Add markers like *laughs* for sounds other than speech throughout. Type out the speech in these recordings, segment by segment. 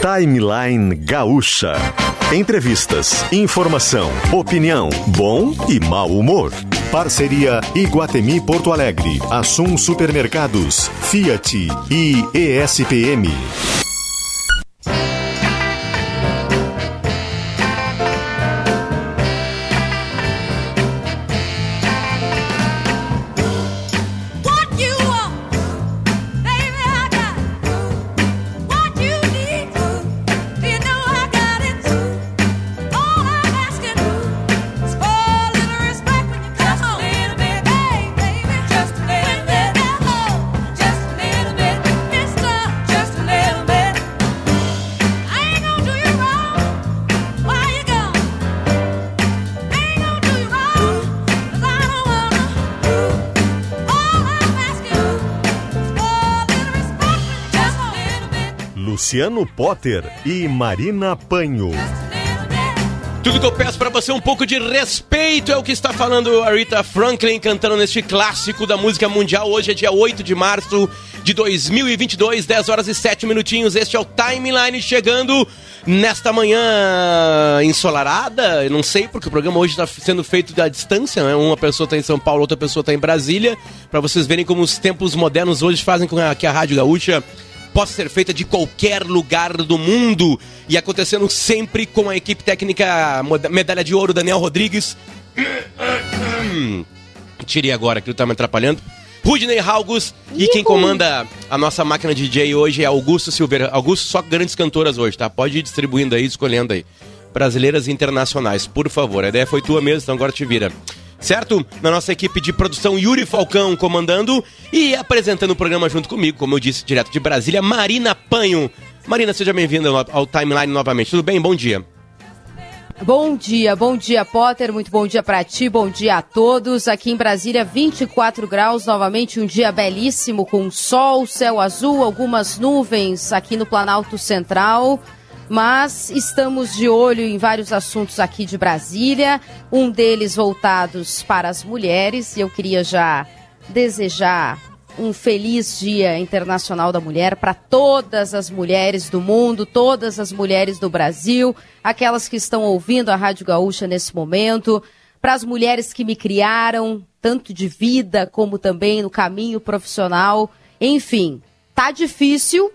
Timeline Gaúcha. Entrevistas, informação, opinião, bom e mau humor. Parceria Iguatemi Porto Alegre, Assum Supermercados, Fiat e ESPM. Luciano Potter e Marina Panho. Tudo que eu peço para você é um pouco de respeito é o que está falando a Rita Franklin cantando neste clássico da música mundial. Hoje é dia 8 de março de 2022, 10 horas e 7 minutinhos. Este é o Timeline chegando nesta manhã ensolarada. Eu não sei porque o programa hoje está sendo feito à distância, né? Uma pessoa está em São Paulo, outra pessoa está em Brasília, para vocês verem como os tempos modernos hoje fazem com que a Rádio Gaúcha possa ser feita de qualquer lugar do mundo e acontecendo sempre com a equipe técnica medalha de ouro Daniel Rodrigues. *coughs* Tirei agora que ele tá me atrapalhando. Rudney Halgus e quem comanda a nossa máquina de DJ hoje é Augusto Silveira. Augusto, só grandes cantoras hoje, tá? Pode ir distribuindo aí, escolhendo aí. Brasileiras e internacionais, por favor. A ideia foi tua mesmo, então agora te vira certo? Na nossa equipe de produção, Yuri Falcão comandando e apresentando o programa junto comigo, como eu disse, direto de Brasília, Marina Panho. Marina, seja bem-vinda ao Timeline novamente. Tudo bem? Bom dia. Bom dia, bom dia Potter, muito bom dia para ti, bom dia a todos. Aqui em Brasília, 24 graus, novamente um dia belíssimo com sol, céu azul, algumas nuvens aqui no Planalto Central mas estamos de olho em vários assuntos aqui de Brasília, um deles voltados para as mulheres, e eu queria já desejar um feliz Dia Internacional da Mulher para todas as mulheres do mundo, todas as mulheres do Brasil, aquelas que estão ouvindo a Rádio Gaúcha nesse momento, para as mulheres que me criaram, tanto de vida como também no caminho profissional. Enfim, tá difícil,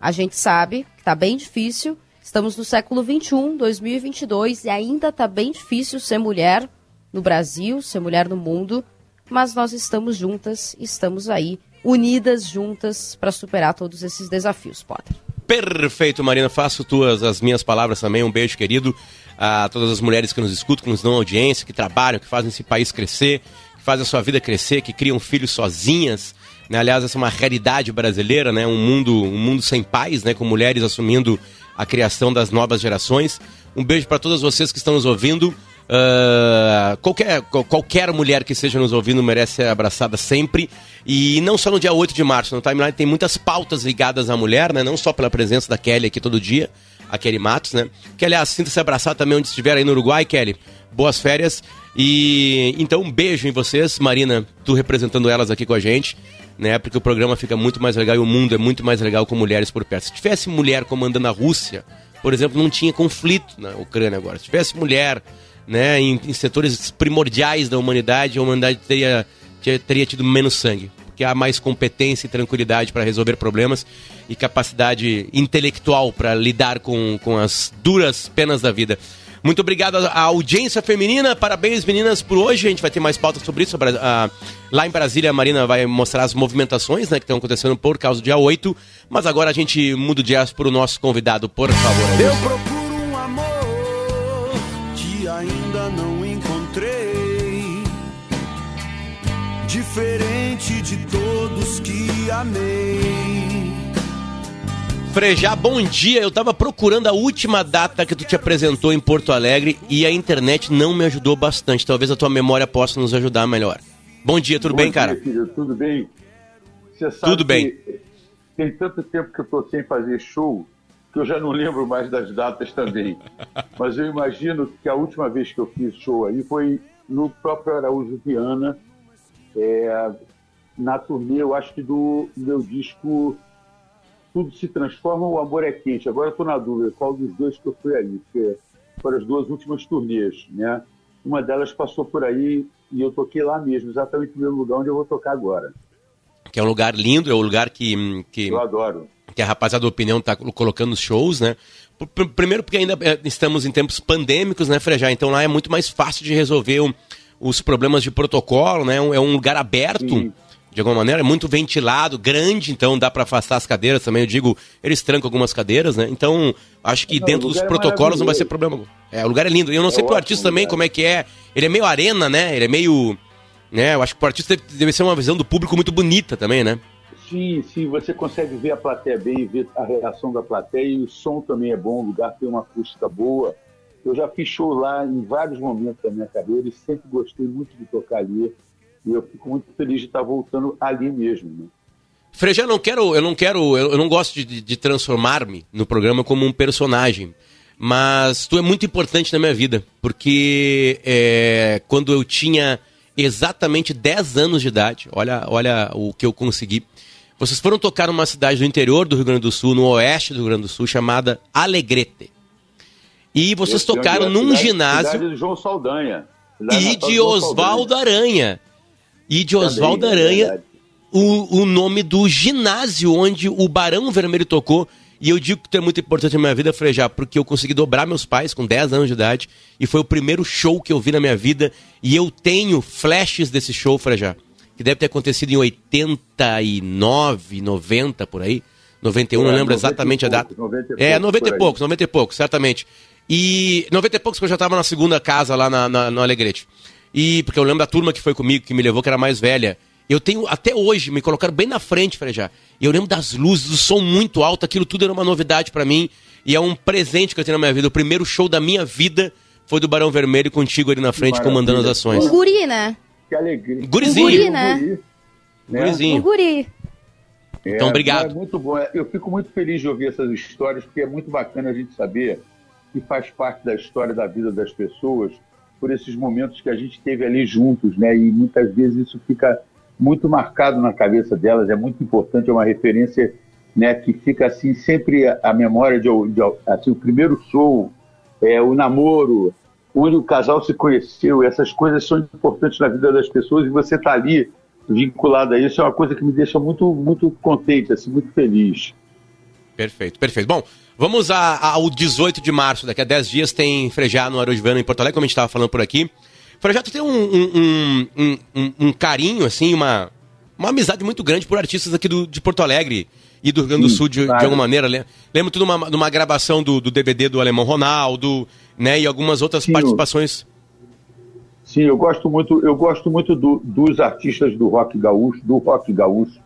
a gente sabe que tá bem difícil, Estamos no século 21, 2022, e ainda está bem difícil ser mulher no Brasil, ser mulher no mundo, mas nós estamos juntas, estamos aí, unidas juntas para superar todos esses desafios, Potter. Perfeito, Marina. Faço tuas as minhas palavras também. Um beijo, querido, a todas as mulheres que nos escutam, que nos dão audiência, que trabalham, que fazem esse país crescer, que fazem a sua vida crescer, que criam filhos sozinhas. Né? Aliás, essa é uma realidade brasileira, né? Um mundo, um mundo sem pais, né? Com mulheres assumindo a criação das novas gerações. Um beijo para todas vocês que estão nos ouvindo. Uh, qualquer, qualquer mulher que esteja nos ouvindo merece ser abraçada sempre. E não só no dia 8 de março, no timeline tem muitas pautas ligadas à mulher, né? Não só pela presença da Kelly aqui todo dia, a Kelly Matos, né? Que aliás, sinta-se abraçar também onde estiver aí no Uruguai, Kelly. Boas férias. E então um beijo em vocês, Marina, tu representando elas aqui com a gente né? Porque o programa fica muito mais legal e o mundo é muito mais legal com mulheres por perto. Se tivesse mulher comandando a Rússia, por exemplo, não tinha conflito na Ucrânia agora. Se tivesse mulher, né, em, em setores primordiais da humanidade, a humanidade teria, teria tido menos sangue. Porque há mais competência e tranquilidade para resolver problemas e capacidade intelectual para lidar com, com as duras penas da vida. Muito obrigado à audiência feminina. Parabéns, meninas, por hoje. A gente vai ter mais pautas sobre isso. lá em Brasília, a Marina vai mostrar as movimentações né, que estão acontecendo por causa do dia 8. Mas agora a gente muda o jazz para o nosso convidado, por favor. Eu procuro um amor que ainda não encontrei. Diferente de todos que amei. Frejá, bom dia. Eu tava procurando a última data que tu te apresentou em Porto Alegre e a internet não me ajudou bastante. Talvez a tua memória possa nos ajudar melhor. Bom dia, tudo bom bem, dia, cara? Filho, tudo bem? Você sabe tudo bem. Tem tanto tempo que eu tô sem fazer show que eu já não lembro mais das datas também. *laughs* Mas eu imagino que a última vez que eu fiz show aí foi no próprio Araújo Viana, é, na turnê, eu acho que do meu disco tudo se transforma, o amor é quente. Agora eu estou na dúvida qual dos dois que eu fui ali, porque foram as duas últimas turnês, né? Uma delas passou por aí e eu toquei lá mesmo, exatamente no mesmo lugar onde eu vou tocar agora. Que é um lugar lindo, é um lugar que. que eu adoro. Que a rapaziada da opinião está colocando nos shows, né? Primeiro porque ainda é, estamos em tempos pandêmicos, né, Frejá? Então lá é muito mais fácil de resolver os problemas de protocolo, né? É um lugar aberto. Sim de alguma maneira, é muito ventilado, grande, então dá para afastar as cadeiras também. Eu digo, eles trancam algumas cadeiras, né? Então, acho que não, dentro dos é protocolos é não vai ser problema. É, o lugar é lindo. Eu não é sei pro artista também lugar. como é que é. Ele é meio arena, né? Ele é meio. Né? Eu acho que o artista deve, deve ser uma visão do público muito bonita também, né? Sim, sim, você consegue ver a plateia bem, ver a reação da plateia e o som também é bom, o lugar tem uma acústica boa. Eu já fiz show lá em vários momentos da minha carreira e sempre gostei muito de tocar ali. E eu fico muito feliz de estar voltando ali mesmo. Né? Frejá, não quero, eu não quero, eu não gosto de, de transformar-me no programa como um personagem, mas tu é muito importante na minha vida, porque é, quando eu tinha exatamente 10 anos de idade, olha, olha o que eu consegui. Vocês foram tocar numa cidade do interior do Rio Grande do Sul, no oeste do Rio Grande do Sul, chamada Alegrete. E vocês tocaram num cidade, ginásio. Cidade de João Saldanha. E de Oswaldo Aranha e de Oswaldo é Aranha o, o nome do ginásio onde o Barão Vermelho tocou. E eu digo que é muito importante na minha vida, Frejar, porque eu consegui dobrar meus pais com 10 anos de idade e foi o primeiro show que eu vi na minha vida. E eu tenho flashes desse show, Frejar, que deve ter acontecido em 89, 90 por aí. 91, é, não lembro exatamente poucos, a data. 90 é, 90 e poucos, 90 e poucos, certamente. E 90 e poucos que eu já estava na segunda casa lá na, na, no Alegrete. E porque eu lembro da turma que foi comigo, que me levou, que era mais velha. Eu tenho, até hoje, me colocaram bem na frente, Frejá. E eu lembro das luzes, do som muito alto, aquilo tudo era uma novidade para mim. E é um presente que eu tenho na minha vida. O primeiro show da minha vida foi do Barão Vermelho contigo ali na frente, comandando as ações. Um guri, né? Que alegria. Gurizinho. Um guri, né? né? Gurizinho. Um guri. Então, é, obrigado. É muito bom. Eu fico muito feliz de ouvir essas histórias, porque é muito bacana a gente saber que faz parte da história da vida das pessoas por esses momentos que a gente teve ali juntos, né? E muitas vezes isso fica muito marcado na cabeça delas, é muito importante, é uma referência, né? Que fica assim sempre a memória de, de assim o primeiro show, é, o namoro, onde o casal se conheceu, essas coisas são importantes na vida das pessoas e você está ali vinculado a isso é uma coisa que me deixa muito muito contente, assim, muito feliz. Perfeito, perfeito. Bom, Vamos a, ao 18 de março, daqui a 10 dias tem Frejá no Arojoviano em Porto Alegre, como a gente estava falando por aqui. Frejá, tu tem um, um, um, um, carinho, assim, uma, uma amizade muito grande por artistas aqui do, de Porto Alegre e do Rio Grande do Sul, de, claro. de alguma maneira. Lembro tudo numa, numa gravação do, do DVD do Alemão Ronaldo, né, e algumas outras Sim, participações. Sim, eu gosto muito, eu gosto muito do, dos artistas do rock gaúcho, do rock gaúcho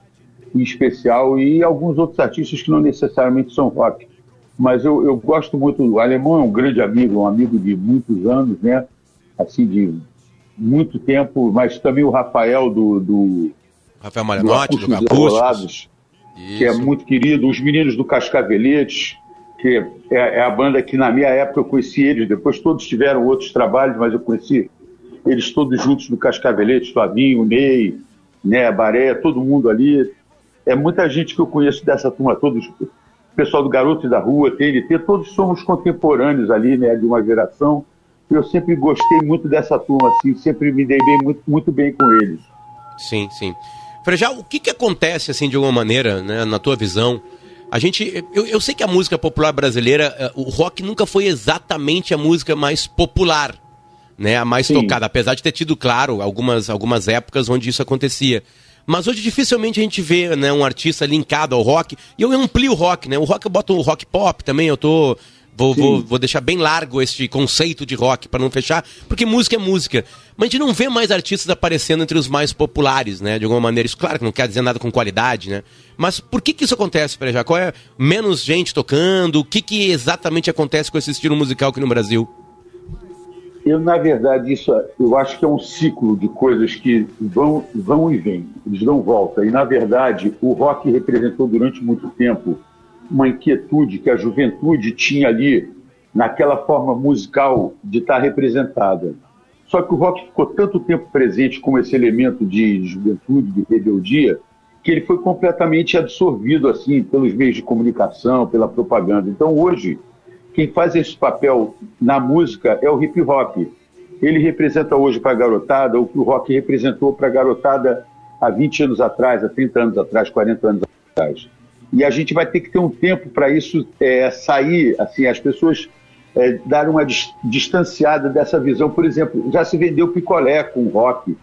em especial, e alguns outros artistas que não necessariamente são rock mas eu, eu gosto muito. O alemão é um grande amigo, um amigo de muitos anos, né? Assim, de muito tempo, mas também o Rafael do. do Rafael Marinotti, do, do Capuscos. Que é muito querido. Os meninos do Cascaveletes, que é, é, a banda que na minha época eu conheci eles, depois todos tiveram outros trabalhos, mas eu conheci eles todos juntos do Cascaveletes, Flavinho, Ney, né, Baré, todo mundo ali. É muita gente que eu conheço dessa turma, todos pessoal do Garotos da Rua, TNT, todos somos contemporâneos ali, né, de uma geração. Eu sempre gostei muito dessa turma, assim, sempre me dei bem, muito, muito bem com eles. Sim, sim. Frejá, o que, que acontece, assim, de alguma maneira, né, na tua visão? A gente, eu, eu sei que a música popular brasileira, eh, o rock nunca foi exatamente a música mais popular, né, a mais Sim. tocada, apesar de ter tido, claro, algumas, algumas épocas onde isso acontecia. Mas hoje dificilmente a gente vê né, um artista linkado ao rock. E eu amplio o rock, né? O rock eu boto o rock pop também, eu tô. Vou, vou, vou, deixar bem largo este conceito de rock para não fechar, porque música é música. Mas a gente não vê mais artistas aparecendo entre os mais populares, né? De alguma maneira. Isso, claro, que não quer dizer nada com qualidade, né? Mas por que, que isso acontece, Frejá? Qual é menos gente tocando? O que, que exatamente acontece com esse estilo musical aqui no Brasil? Eu, na verdade, isso eu acho que é um ciclo de coisas que vão, vão e vêm, eles dão volta. E, na verdade, o rock representou durante muito tempo uma inquietude que a juventude tinha ali naquela forma musical de estar representada. Só que o rock ficou tanto tempo presente como esse elemento de juventude, de rebeldia, que ele foi completamente absorvido assim pelos meios de comunicação, pela propaganda. Então hoje quem faz esse papel na música é o hip hop. Ele representa hoje para a garotada o que o rock representou para a garotada há 20 anos atrás, há 30 anos atrás, 40 anos atrás. E a gente vai ter que ter um tempo para isso é, sair, assim, as pessoas é, darem uma distanciada dessa visão. Por exemplo, já se vendeu picolé com rock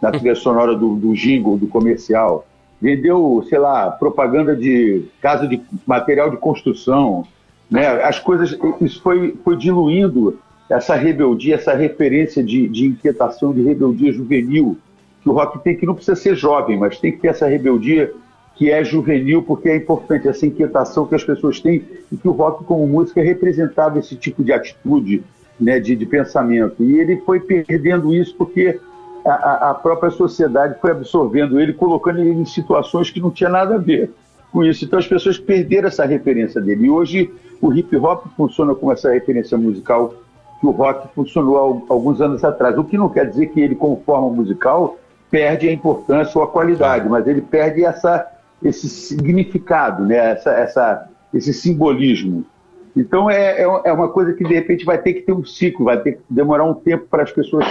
na trilha sonora do, do jingle, do comercial. Vendeu, sei lá, propaganda de casa de material de construção. Né? As coisas, isso foi, foi diluindo essa rebeldia, essa referência de, de inquietação, de rebeldia juvenil que o rock tem, que não precisa ser jovem, mas tem que ter essa rebeldia que é juvenil, porque é importante essa inquietação que as pessoas têm e que o rock como música representava esse tipo de atitude, né, de, de pensamento. E ele foi perdendo isso porque a, a, própria sociedade foi absorvendo ele, colocando ele em situações que não tinha nada a ver com isso. Então as pessoas perderam essa referência dele. E hoje o hip hop funciona como essa referência musical que o rock funcionou há alguns anos atrás. O que não quer dizer que ele, como forma musical, perde a importância ou a qualidade, mas ele perde essa, esse significado, né? essa, essa, esse simbolismo. Então é, é, é uma coisa que de repente vai ter que ter um ciclo, vai ter que demorar um tempo para as pessoas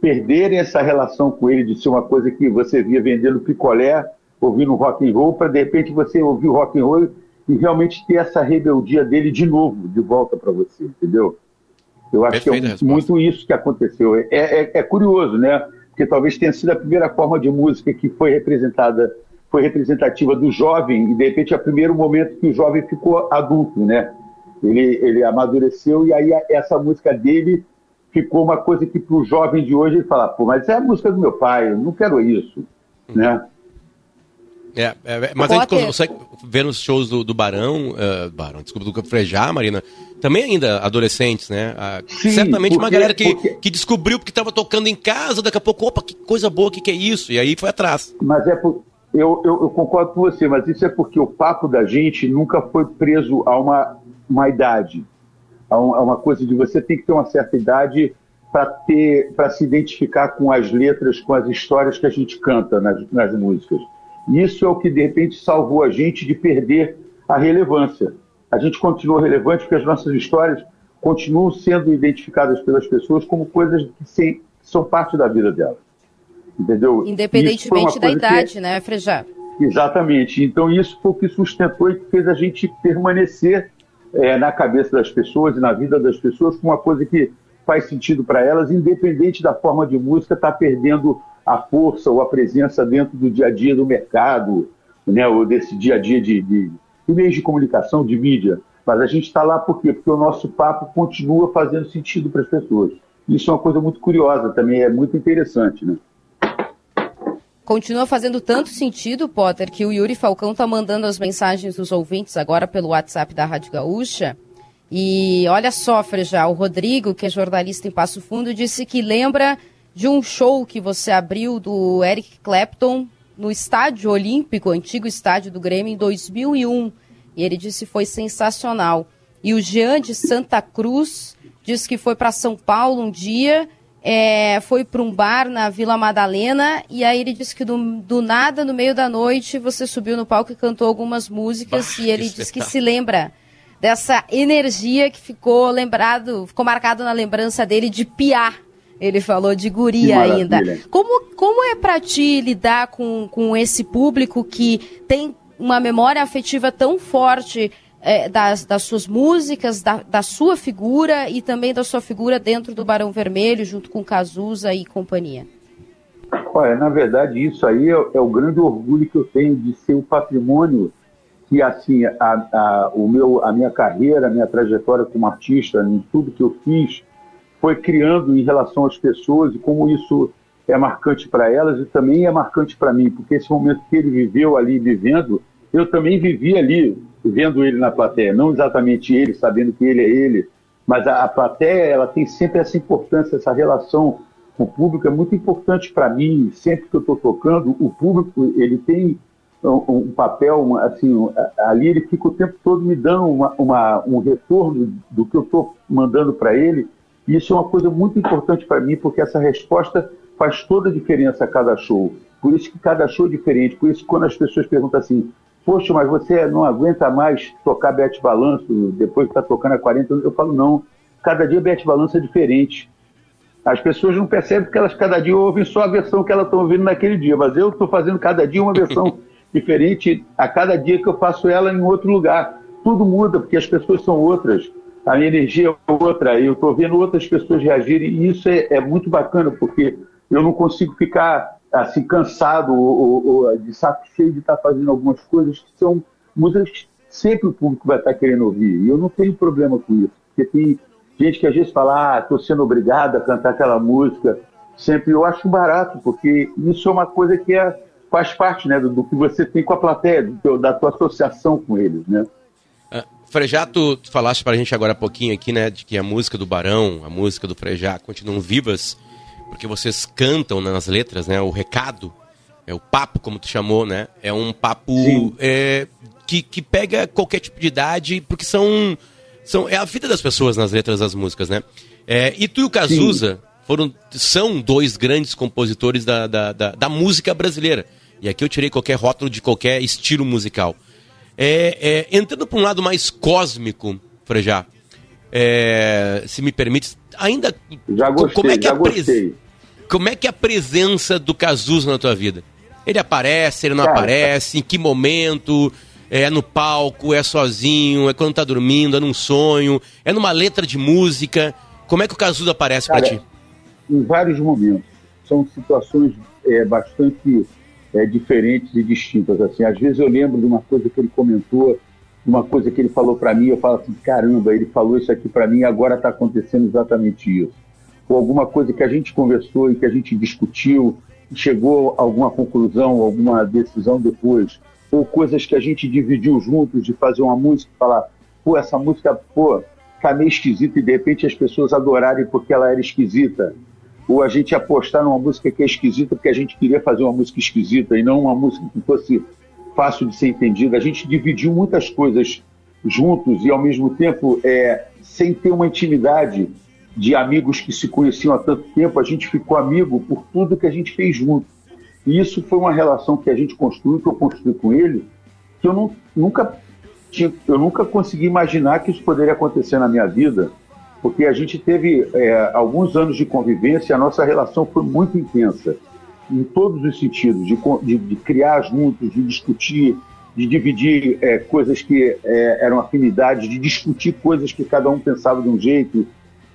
perderem essa relação com ele de ser uma coisa que você via vendendo picolé, ouvindo rock and roll, para de repente você ouvir o rock and roll e realmente ter essa rebeldia dele de novo, de volta para você, entendeu? Eu acho Perfeita que é muito isso que aconteceu. É, é, é, curioso, né? Porque talvez tenha sido a primeira forma de música que foi representada, foi representativa do jovem, e de repente é o primeiro momento que o jovem ficou adulto, né? Ele, ele amadureceu e aí essa música dele ficou uma coisa que para o jovem de hoje ele fala, pô, mas é a música do meu pai, eu não quero isso, né? É, é, mas a gente consegue ver nos shows do, do Barão, uh, Barão, desculpa, do Frejá, Marina, também ainda adolescentes, né? Uh, Sim, certamente porque, uma galera que, porque... que descobriu porque estava tocando em casa, daqui a pouco, opa, que coisa boa, o que, que é isso? E aí foi atrás. Mas é por, eu, eu, eu, concordo com você, mas isso é porque o papo da gente nunca foi preso a uma, uma idade, a, um, a uma coisa de você tem que ter uma certa idade para ter para se identificar com as letras, com as histórias que a gente canta nas, nas músicas. Isso é o que, de repente, salvou a gente de perder a relevância. A gente continua relevante porque as nossas histórias continuam sendo identificadas pelas pessoas como coisas que, que são parte da vida delas. Entendeu? Independentemente da idade, que... né, Frejá? Exatamente. Então, isso foi o que sustentou e que fez a gente permanecer é, na cabeça das pessoas e na vida das pessoas com uma coisa que faz sentido para elas, independente da forma de música, está perdendo a força ou a presença dentro do dia a dia do mercado, né, ou desse dia a dia de, de, de meios de comunicação, de mídia. Mas a gente está lá por quê? Porque o nosso papo continua fazendo sentido para as pessoas. Isso é uma coisa muito curiosa também, é muito interessante, né? Continua fazendo tanto sentido, Potter, que o Yuri Falcão está mandando as mensagens dos ouvintes agora pelo WhatsApp da Rádio Gaúcha. E olha só, Freja, o Rodrigo, que é jornalista em Passo Fundo, disse que lembra de um show que você abriu do Eric Clapton no Estádio Olímpico, antigo estádio do Grêmio, em 2001. E ele disse que foi sensacional. E o Jean de Santa Cruz disse que foi para São Paulo um dia, é, foi para um bar na Vila Madalena, e aí ele disse que do, do, nada, no meio da noite, você subiu no palco e cantou algumas músicas, bah, e ele disse que se lembra dessa energia que ficou lembrado, ficou marcado na lembrança dele de piar ele falou de guria ainda. Como, como é para ti lidar com, com esse público que tem uma memória afetiva tão forte é, das, das suas músicas, da, da sua figura e também da sua figura dentro do Barão Vermelho, junto com Cazuza e companhia? Olha, na verdade, isso aí é, é, o grande orgulho que eu tenho de ser o patrimônio que, assim, a, a, o meu, a minha carreira, a minha trajetória como artista, em tudo que eu fiz, foi criando em relação às pessoas e como isso é marcante para elas e também é marcante para mim, porque esse momento que ele viveu ali vivendo, eu também vivi ali vendo ele na plateia, não exatamente ele, sabendo que ele é ele, mas a, a plateia ela tem sempre essa importância, essa relação. Com o público é muito importante para mim, sempre que eu estou tocando, o público ele tem um, um papel, assim, ali ele fica o tempo todo me dando uma, uma, um retorno do que eu estou mandando para ele, e isso é uma coisa muito importante para mim, porque essa resposta faz toda a diferença a cada show. Por isso que cada show é diferente. Por isso que quando as pessoas perguntam assim, poxa, mas você não aguenta mais tocar Bete Balanço depois que está tocando há 40 anos? Eu falo, não. Cada dia Bete Balanço é diferente. As pessoas não percebem porque elas cada dia ouvem só a versão que elas estão ouvindo naquele dia. Mas eu estou fazendo cada dia uma versão *laughs* diferente a cada dia que eu faço ela em outro lugar. Tudo muda porque as pessoas são outras. A minha energia é outra. Eu estou vendo outras pessoas reagirem e isso é, é muito bacana porque eu não consigo ficar assim, cansado ou, ou, de saco cheio de estar fazendo algumas coisas que são músicas que sempre o público vai estar querendo ouvir. E eu não tenho problema com isso, porque tem gente que às vezes fala, ah, estou sendo obrigado a cantar aquela música. Sempre eu acho barato, porque isso é uma coisa que é, faz parte né, do, do que você tem com a plateia, do, da tua associação com eles, né? Frejá, tu, tu falaste para a gente agora há pouquinho aqui, né, de que a música do Barão, a música do Frejá continuam vivas porque vocês cantam nas letras, né? O recado, é o papo, como tu chamou, né? É um papo é, que, que pega qualquer tipo de idade, porque são, são é a vida das pessoas nas letras das músicas, né? É, e tu e o Cazuza foram, são dois grandes compositores da, da, da, da, música brasileira. E aqui eu tirei qualquer rótulo de qualquer estilo musical. É, é entrando para um lado mais cósmico, Frejá, é, se me permite, ainda. Já gostei, como é que já a gostei. Como é que é a presença do Cazuza na tua vida? Ele aparece, ele não Cara, aparece, em que momento? É no palco, é sozinho, é quando tá dormindo, é num sonho, é numa letra de música. Como é que o Cazuza aparece para ti? Em vários momentos. São situações é, bastante é, diferentes e distintas. Assim, às vezes eu lembro de uma coisa que ele comentou uma coisa que ele falou para mim, eu falo assim, caramba, ele falou isso aqui para mim, agora está acontecendo exatamente isso. Ou alguma coisa que a gente conversou e que a gente discutiu, chegou a alguma conclusão, alguma decisão depois, ou coisas que a gente dividiu juntos de fazer uma música e falar, pô, essa música, pô, tá meio esquisita e de repente as pessoas adorarem porque ela era esquisita. Ou a gente apostar numa música que é esquisita porque a gente queria fazer uma música esquisita e não uma música que fosse fácil de ser entendida. A gente dividiu muitas coisas juntos e, ao mesmo tempo, é, sem ter uma intimidade de amigos que se conheciam há tanto tempo, a gente ficou amigo por tudo que a gente fez junto. E isso foi uma relação que a gente construiu, que eu construí com ele, que eu não, nunca tinha, eu nunca consegui imaginar que isso poderia acontecer na minha vida, porque a gente teve é, alguns anos de convivência e a nossa relação foi muito intensa em todos os sentidos, de, de, de criar juntos, de discutir, de dividir é, coisas que é, eram afinidades, de discutir coisas que cada um pensava de um jeito.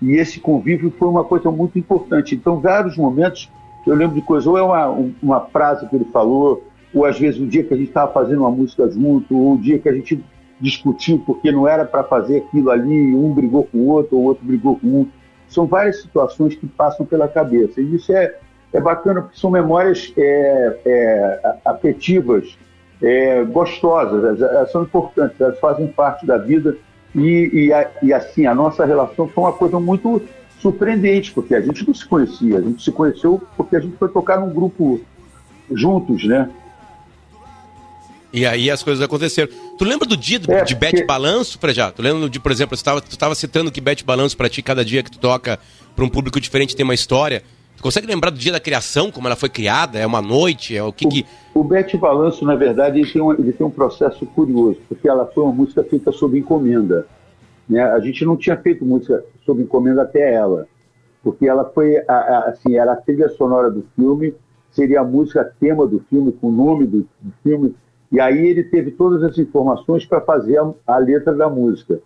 E esse convívio foi uma coisa muito importante. Então, vários momentos eu lembro de coisas, ou é uma, uma frase que ele falou, ou às vezes o dia que a gente estava fazendo uma música junto, ou o dia que a gente discutiu porque não era para fazer aquilo ali, um brigou com o outro, ou o outro brigou com um. São várias situações que passam pela cabeça. E isso é, é bacana porque são memórias é, é, afetivas, é, gostosas, elas são importantes, elas fazem parte da vida e, e, e, assim, a nossa relação foi uma coisa muito surpreendente, porque a gente não se conhecia, a gente se conheceu porque a gente foi tocar num grupo juntos, né? E aí as coisas aconteceram. Tu lembra do dia é, de Bet Balanço, Frejá? Tu lembra de, por exemplo, você estava citando que Bet Balanço para ti, cada dia que tu toca para um público diferente tem uma história. Consegue lembrar do dia da criação, como ela foi criada? É uma noite? É o que. O, que... o Bete Balanço, na verdade, ele tem, um, ele tem um processo curioso, porque ela foi uma música feita sob encomenda. Né? A gente não tinha feito música sob encomenda até ela, porque ela foi, a, a, assim, era a trilha sonora do filme, seria a música tema do filme, com o nome do, do filme, e aí ele teve todas as informações para fazer a, a, letra da música.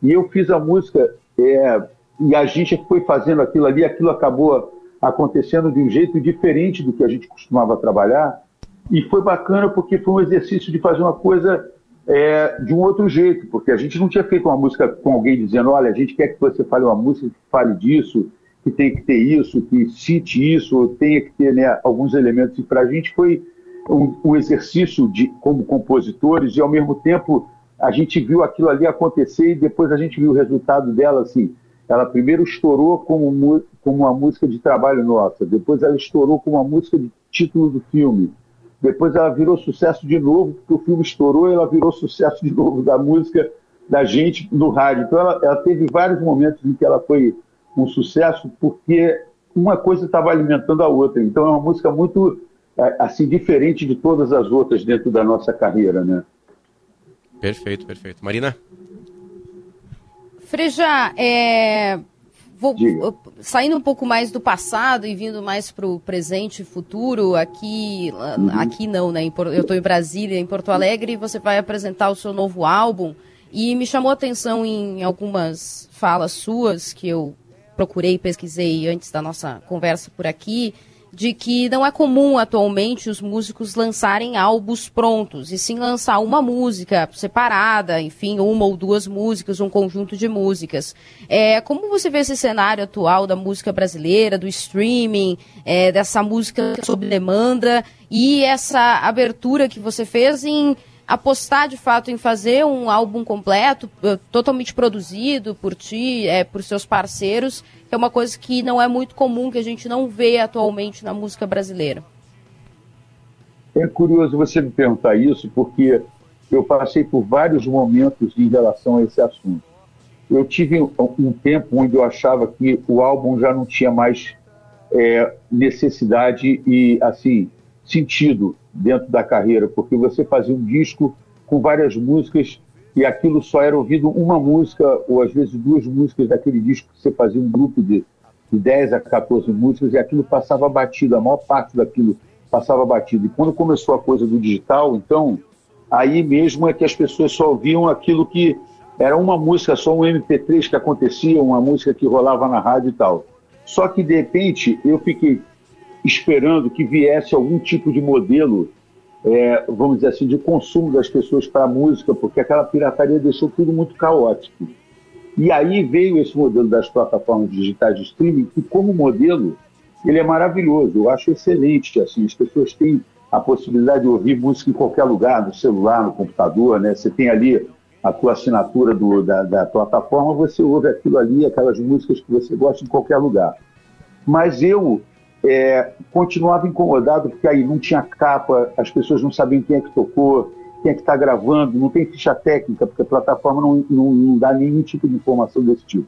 E eu fiz a música, é, e a gente foi fazendo aquilo ali, aquilo acabou acontecendo de um jeito diferente do que a gente costumava trabalhar. E foi bacana porque foi um exercício de fazer uma coisa é, de um outro jeito, porque a gente não tinha feito uma música com alguém dizendo: olha, a gente quer que você fale uma música que fale disso, que tem que ter isso, que cite isso, ou tenha que ter né, alguns elementos. E para a gente foi um, um exercício de, como compositores, e ao mesmo tempo a gente viu aquilo ali acontecer e depois a gente viu o resultado dela assim ela primeiro estourou como, como uma música de trabalho nossa, depois ela estourou como uma música de título do filme, depois ela virou sucesso de novo, porque o filme estourou e ela virou sucesso de novo da música da gente no rádio. Então ela, ela teve vários momentos em que ela foi um sucesso, porque uma coisa estava alimentando a outra. Então é uma música muito assim diferente de todas as outras dentro da nossa carreira, né? Perfeito, perfeito. Marina? Freja, é, vou, saindo um pouco mais do passado e vindo mais para o presente e futuro, aqui, uhum. aqui não, né? Eu estou em Brasília, em Porto Alegre, e você vai apresentar o seu novo álbum. E me chamou a atenção em algumas falas suas que eu procurei e pesquisei antes da nossa conversa por aqui, de que não é comum atualmente os músicos lançarem álbuns prontos, e sim lançar uma música separada, enfim, uma ou duas músicas, um conjunto de músicas. É, como você vê esse cenário atual da música brasileira, do streaming, é, dessa música sob demanda e essa abertura que você fez em apostar de fato em fazer um álbum completo, eh, totalmente produzido por ti, é, por seus parceiros, que é uma coisa que não é muito comum, que a gente não vê atualmente na música brasileira. É curioso você me perguntar isso, porque eu passei por vários momentos em relação a esse assunto. Eu tive um tempo onde eu achava que o álbum já não tinha mais é, necessidade e assim sentido dentro da carreira, porque você fazia um disco com várias músicas e aquilo só era ouvido uma música, ou às vezes duas músicas daquele disco, que você fazia um grupo de, de 10 a 14 músicas e aquilo passava batido, a maior parte daquilo passava batido. E quando começou a coisa do digital, então, aí mesmo é que as pessoas só ouviam aquilo que era uma música, só um MP3 que acontecia, uma música que rolava na rádio e tal. Só que, de repente, eu fiquei esperando que viesse algum tipo de modelo, é, vamos dizer assim, de consumo das pessoas para a música, porque aquela pirataria deixou tudo muito caótico. E aí veio esse modelo das plataformas digitais de streaming, que como modelo, ele é maravilhoso, eu acho excelente, assim, as pessoas têm a possibilidade de ouvir música em qualquer lugar, no celular, no computador, né? Você tem ali a tua assinatura do, da, da plataforma, você ouve aquilo ali, aquelas músicas que você gosta em qualquer lugar. Mas eu é, continuava incomodado porque aí não tinha capa, as pessoas não sabiam quem é que tocou, quem é que está gravando, não tem ficha técnica, porque a plataforma não, não, não, dá nenhum tipo de informação desse tipo.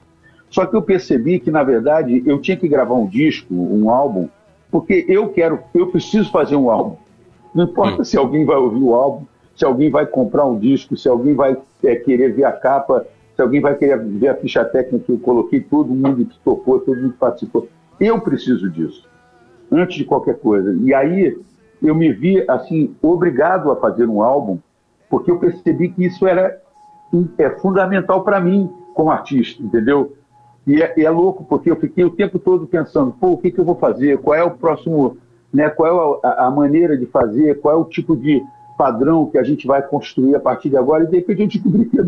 Só que eu percebi que, na verdade, eu tinha que gravar um disco, um álbum, porque eu quero, eu preciso fazer um álbum. Não importa hum. se alguém vai ouvir o álbum, se alguém vai comprar um disco, se alguém vai é, querer ver a capa, se alguém vai querer ver a ficha técnica que eu coloquei, todo mundo que tocou, todo mundo que participou. Eu preciso disso antes de qualquer coisa. E aí eu me vi assim obrigado a fazer um álbum, porque eu percebi que isso era é fundamental para mim como artista, entendeu? E é, é, louco porque eu fiquei o tempo todo pensando, pô, o que, que eu vou fazer? Qual é o próximo, né? Qual é a, a maneira de fazer? Qual é o tipo de padrão que a gente vai construir a partir de agora? E de repente eu descobri que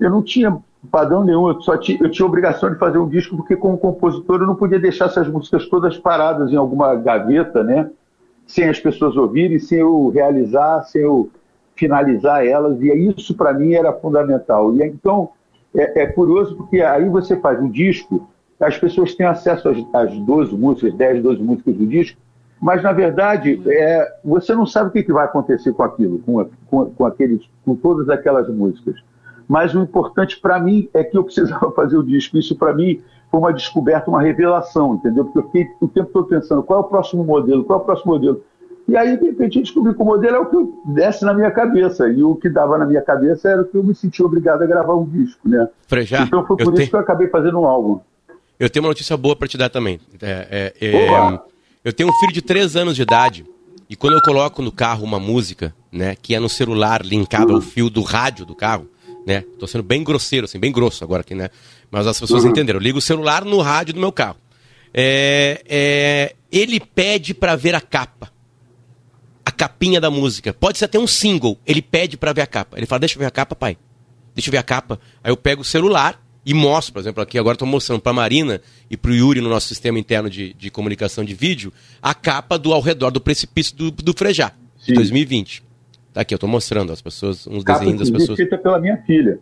eu não tinha padrão nenhum, eu, só tinha, eu tinha obrigação de fazer um disco, porque como compositor eu não podia deixar essas músicas todas paradas em alguma gaveta, né? Sem as pessoas ouvirem, sem eu realizar, sem eu finalizar elas, e isso para mim era fundamental. E então é, é, curioso porque aí você faz um disco, as pessoas têm acesso às, às 12 músicas, 10, 12 músicas do disco, mas na verdade é, você não sabe o que, que vai acontecer com aquilo, com, com, com, aqueles, com todas aquelas músicas mas o importante para mim é que eu precisava *laughs* fazer o disco. Isso para mim foi uma descoberta, uma revelação, entendeu? Porque eu fiquei o tempo todo pensando qual é o próximo modelo, qual é o próximo modelo. E aí, de repente, eu descobri que o modelo é o que desce na minha cabeça. E o que dava na minha cabeça era que eu me sentia obrigado a gravar um disco, né? Frejá, então foi por isso tenho... que eu acabei fazendo um álbum. Eu tenho uma notícia boa para te dar também. É, é, é, eu tenho um filho de 3 anos de idade. E quando eu coloco no carro uma música, né, que é no celular linkado ao fio do rádio do carro, né? Tô sendo bem grosseiro, assim, bem grosso agora aqui, né? Mas as pessoas uhum. entenderam. Eu ligo o celular no rádio do meu carro. É, é, ele pede para ver a capa. A capinha da música. Pode ser até um single. Ele pede para ver a capa. Ele fala, deixa eu ver a capa, pai. Deixa eu ver a capa. Aí eu pego o celular e mostro, por exemplo, aqui agora estou mostrando para Marina e para o Yuri no nosso sistema interno de, de comunicação de vídeo a capa do Ao Redor do Precipício do, do Frejá, de 2020. Tá aqui, eu tô mostrando as pessoas, uns Capa desenhos das pessoas. feita pela minha filha.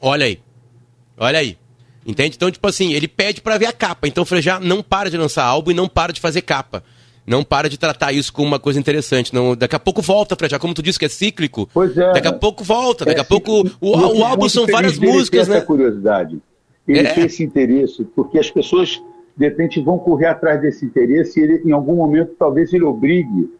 Olha aí. Olha aí. Entende? Então, tipo assim, ele pede para ver a capa. Então o Frejá não para de lançar álbum e não para de fazer capa. Não para de tratar isso como uma coisa interessante. Não, daqui a pouco volta, Frejá. Como tu disse que é cíclico. Pois é. Daqui a pouco volta. Daqui é a pouco. O, o álbum são várias músicas, né? Essa curiosidade. Ele é. tem esse interesse, porque as pessoas, de repente, vão correr atrás desse interesse e ele, em algum momento, talvez ele obrigue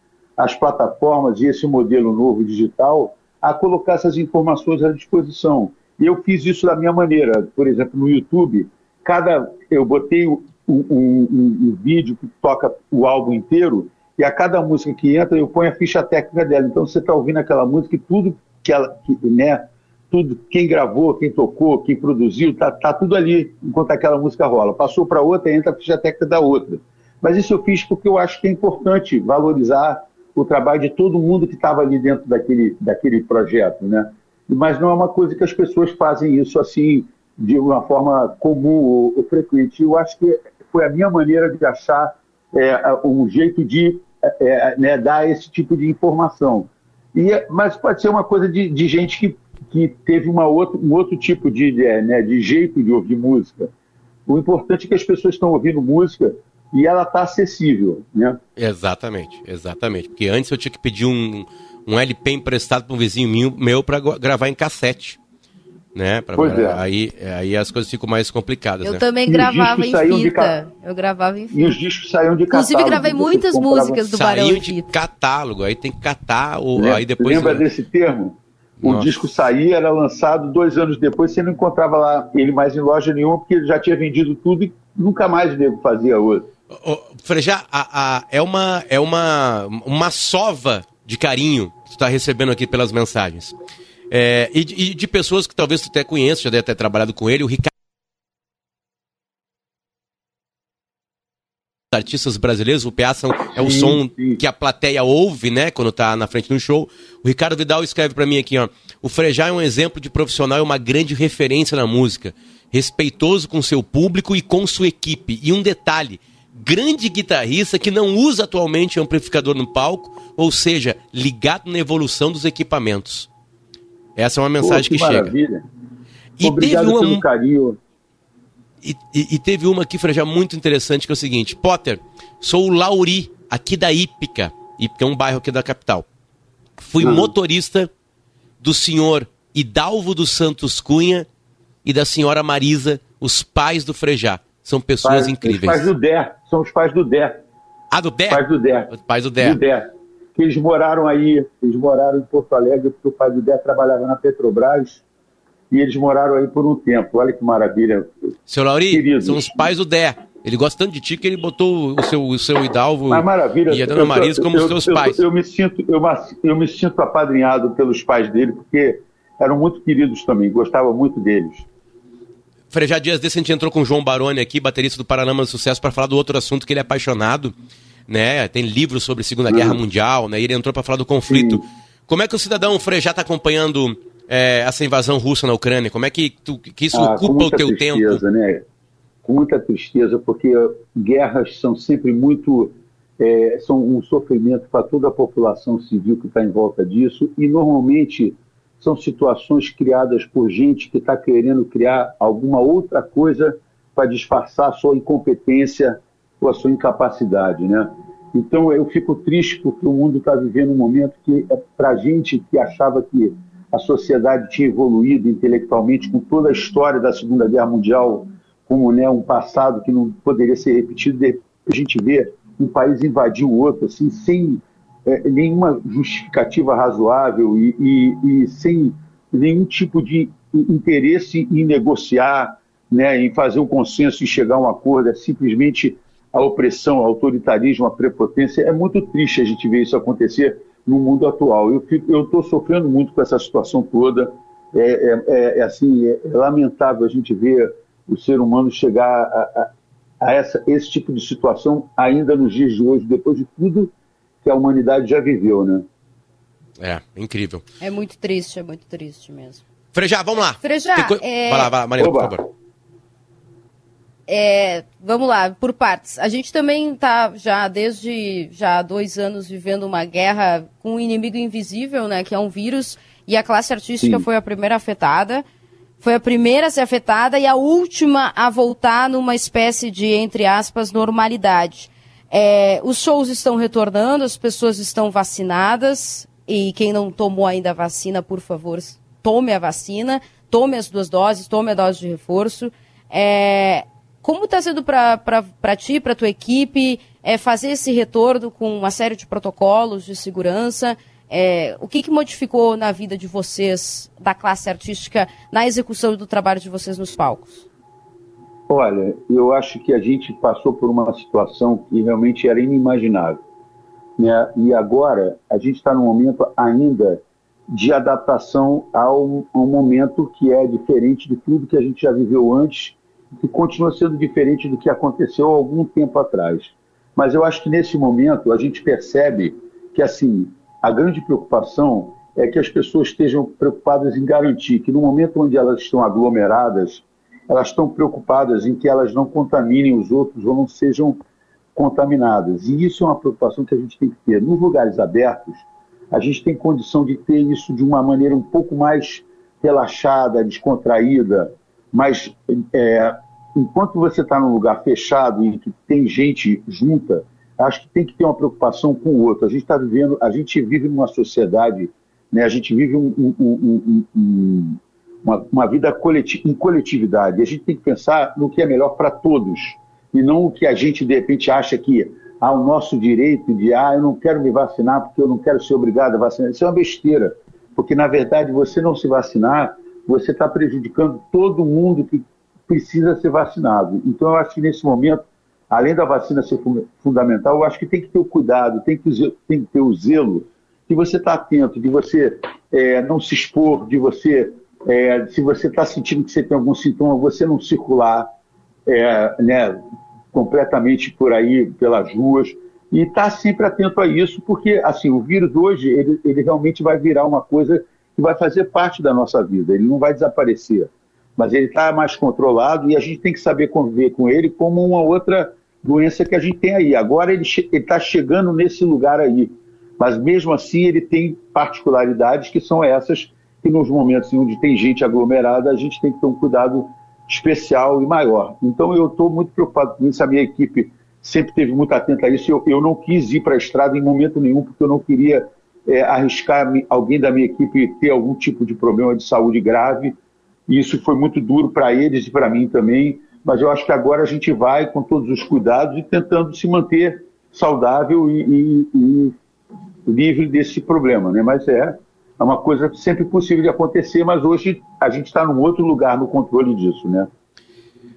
as plataformas e esse modelo novo digital a colocar essas informações à disposição. E eu fiz isso da minha maneira. Por exemplo, no YouTube, cada eu botei um, um, um, vídeo que toca o álbum inteiro e a cada música que entra eu ponho a ficha técnica dela. Então você está ouvindo aquela música e tudo que ela, que, né, tudo, quem gravou, quem tocou, quem produziu, tá, tá tudo ali enquanto aquela música rola. Passou para outra, entra a ficha técnica da outra. Mas isso eu fiz porque eu acho que é importante valorizar o trabalho de todo mundo que estava ali dentro daquele, daquele projeto, né? Mas não é uma coisa que as pessoas fazem isso assim de uma forma comum ou, ou frequente. Eu acho que foi a minha maneira de achar é, um jeito de é, é, né, dar esse tipo de informação. E, mas pode ser uma coisa de, de gente que, que teve uma outra, um outro tipo de, né, de jeito de ouvir música. O importante é que as pessoas estão ouvindo música e ela está acessível, né? Exatamente, exatamente. Porque antes eu tinha que pedir um, um LP emprestado para um vizinho meu para gravar em cassete. Né? Pra, pois é. aí, aí as coisas ficam mais complicadas. Eu né? também gravava em fita. Eu gravava em fita. E os discos saíam de catálogo. Inclusive gravei muitas músicas do Barão Saiu de catálogo, aí tem que catar. O, lembra, aí depois, lembra desse termo? O Nossa. disco saía, era lançado, dois anos depois você não encontrava lá ele mais em loja nenhuma, porque ele já tinha vendido tudo e nunca mais o nego fazia outro. Frejá, a, a, é, uma, é uma, uma sova de carinho que tu está recebendo aqui pelas mensagens. É, e, de, e, de pessoas que talvez tu até conheça, já deve ter trabalhado com ele, o Ricardo. artistas brasileiros, o PA são, é o som que a plateia ouve, né, quando tá na frente do show. O Ricardo Vidal escreve para mim aqui, ó, o Frejá é um exemplo de profissional e uma grande referência na música, respeitoso com seu público e com sua equipe. E um detalhe, grande guitarrista que não usa atualmente amplificador no palco, ou seja, ligado na evolução dos equipamentos. Essa é uma mensagem Pô, que, que chega. E Obrigado teve uma, carinho. E, e, e, teve uma aqui, Frejá, muito interessante, que é o seguinte. Potter, sou o Lauri, aqui da Ípica. Ípica é um bairro aqui da capital. Fui hum. motorista do senhor Hidalvo dos Santos Cunha e da senhora Marisa, os pais do Frejá. São pessoas pais, incríveis. Os pais do Dé, são os pais do Dé. Ah, do Dé? Pais do Dé. Os pais do Dé. Do Dé. Que eles moraram aí, eles moraram em Porto Alegre, porque o pai do Dé trabalhava na Petrobras e eles moraram aí por um tempo. Olha que maravilha. Seu Lauri, Queridos. são os pais do Dé. Ele gosta tanto de ti que ele botou o seu, o seu Hidalgo Mas maravilha. e a dona Marisa como eu, os seus eu, pais. Eu, eu, me sinto, eu, eu me sinto apadrinhado pelos pais dele, porque eram muito queridos também, gostava muito deles. Frejá Dias desse a gente entrou com o João Baroni aqui, baterista do Paranama do Sucesso, para falar do outro assunto que ele é apaixonado, né? Tem livros sobre a Segunda uhum. Guerra Mundial, né? E ele entrou para falar do conflito. Sim. Como é que o cidadão Frejá está acompanhando é, essa invasão russa na Ucrânia? Como é que, tu, que isso ah, ocupa o teu tristeza, tempo? Né? Com muita tristeza, porque guerras são sempre muito. É, são um sofrimento para toda a população civil que está em volta disso, e normalmente são situações criadas por gente que está querendo criar alguma outra coisa para disfarçar a sua incompetência ou a sua incapacidade, né? Então eu fico triste porque o mundo está vivendo um momento que é para a gente que achava que a sociedade tinha evoluído intelectualmente com toda a história da Segunda Guerra Mundial como né, um passado que não poderia ser repetido, a gente vê um país invadir o outro assim sem é, nenhuma justificativa razoável e, e, e, sem nenhum tipo de interesse em negociar, né, em fazer um consenso e chegar a um acordo, é simplesmente a opressão, o autoritarismo, a prepotência. É muito triste a gente ver isso acontecer no mundo atual. Eu estou sofrendo muito com essa situação toda. É, é, é, é assim, é lamentável a gente ver o ser humano chegar a, a, a essa, esse tipo de situação ainda nos dias de hoje, depois de tudo que a humanidade já viveu, né? É, incrível. É muito triste, é muito triste mesmo. Frejá, vamos lá. Frejá, co... é... Vai lá, vai lá, Marina, por favor. É, vamos lá, por partes. A gente também está já desde já há dois anos vivendo uma guerra com um inimigo invisível, né? Que é um vírus. E a classe artística Sim. foi a primeira afetada. Foi a primeira a ser afetada e a última a voltar numa espécie de, entre aspas, normalidade. É, os shows estão retornando, as pessoas estão vacinadas e quem não tomou ainda a vacina, por favor, tome a vacina, tome as duas doses, tome a dose de reforço. É, como está sendo para ti, para tua equipe, é, fazer esse retorno com uma série de protocolos de segurança. É, o que, que modificou na vida de vocês, da classe artística, na execução do trabalho de vocês nos palcos? Olha, eu acho que a gente passou por uma situação que realmente era inimaginável. Né? E agora a gente está num momento ainda de adaptação ao, ao momento que é diferente de tudo que a gente já viveu antes, que continua sendo diferente do que aconteceu algum tempo atrás. Mas eu acho que nesse momento a gente percebe que assim a grande preocupação é que as pessoas estejam preocupadas em garantir que no momento onde elas estão aglomeradas, elas estão preocupadas em que elas não contaminem os outros ou não sejam contaminadas. E isso é uma preocupação que a gente tem que ter. Nos lugares abertos, a gente tem condição de ter isso de uma maneira um pouco mais relaxada, descontraída, mas é, enquanto você está num lugar fechado e que tem gente junta, acho que tem que ter uma preocupação com o outro. A gente está vivendo, a gente vive numa sociedade, né, a gente vive um, um, um, uma, uma, vida coleti em coletividade. E a gente tem que pensar no que é melhor para todos e não o que a gente de repente acha que há o nosso direito de, ah, eu não quero me vacinar porque eu não quero ser obrigado a vacinar. Isso é uma besteira, porque na verdade você não se vacinar, você está prejudicando todo mundo que precisa ser vacinado. Então eu acho que nesse momento, além da vacina ser fundamental, eu acho que tem que ter o cuidado, tem que, tem que ter o zelo de você estar tá atento, de você é, não se expor, de você, é, se você está sentindo que você tem algum sintoma, você não circular, é, né, completamente por aí, pelas ruas, e estar tá sempre atento a isso, porque assim o vírus hoje ele, ele realmente vai virar uma coisa que vai fazer parte da nossa vida, ele não vai desaparecer, mas ele está mais controlado e a gente tem que saber conviver com ele como uma outra doença que a gente tem aí. Agora ele está chegando nesse lugar aí, mas mesmo assim ele tem particularidades que são essas que nos momentos onde tem gente aglomerada a gente tem que ter um cuidado especial e maior. Então eu estou muito preocupado com isso, a minha equipe sempre esteve muito atenta a isso. Eu, eu não quis ir para a estrada em momento nenhum, porque eu não queria é, arriscar alguém da minha equipe ter algum tipo de problema de saúde grave. E isso foi muito duro para eles e para mim também. Mas eu acho que agora a gente vai com todos os cuidados e tentando se manter saudável e, e, e livre desse problema. Né? Mas é, é uma coisa sempre possível de acontecer, mas hoje a gente está num outro lugar no controle disso, né?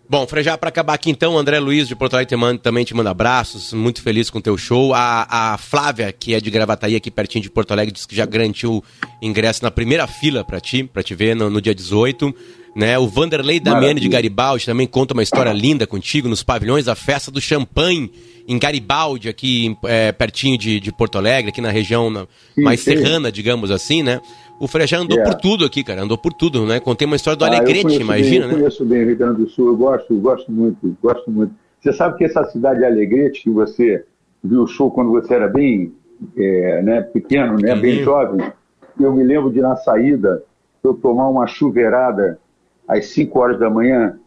Bom, Frejá, para acabar aqui então, André Luiz de Porto Alegre também te manda abraços, muito feliz com o teu show. A, a Flávia, que é de Gravataí, aqui pertinho de Porto Alegre, disse que já garantiu ingresso na primeira fila para ti, para te ver no, no dia 18. Né? O Vanderlei Damiani de Garibaldi também conta uma história linda contigo nos pavilhões da festa do champanhe em Garibaldi, aqui é, pertinho de, de, Porto Alegre, aqui na região na, sim, mais sim. serrana, digamos assim, né? O Frejá andou yeah. por tudo aqui, cara, andou por tudo, né? Contei uma história do ah, Alegrete, imagina, bem, né? Eu conheço bem o Rio Grande do Sul, eu gosto, gosto muito, gosto muito. Você sabe que essa cidade de Alegrete, que você viu o show quando você era bem é, né, pequeno, né, bem jovem, eu me lembro de na saída eu tomar uma chuveirada às 5 horas da manhã,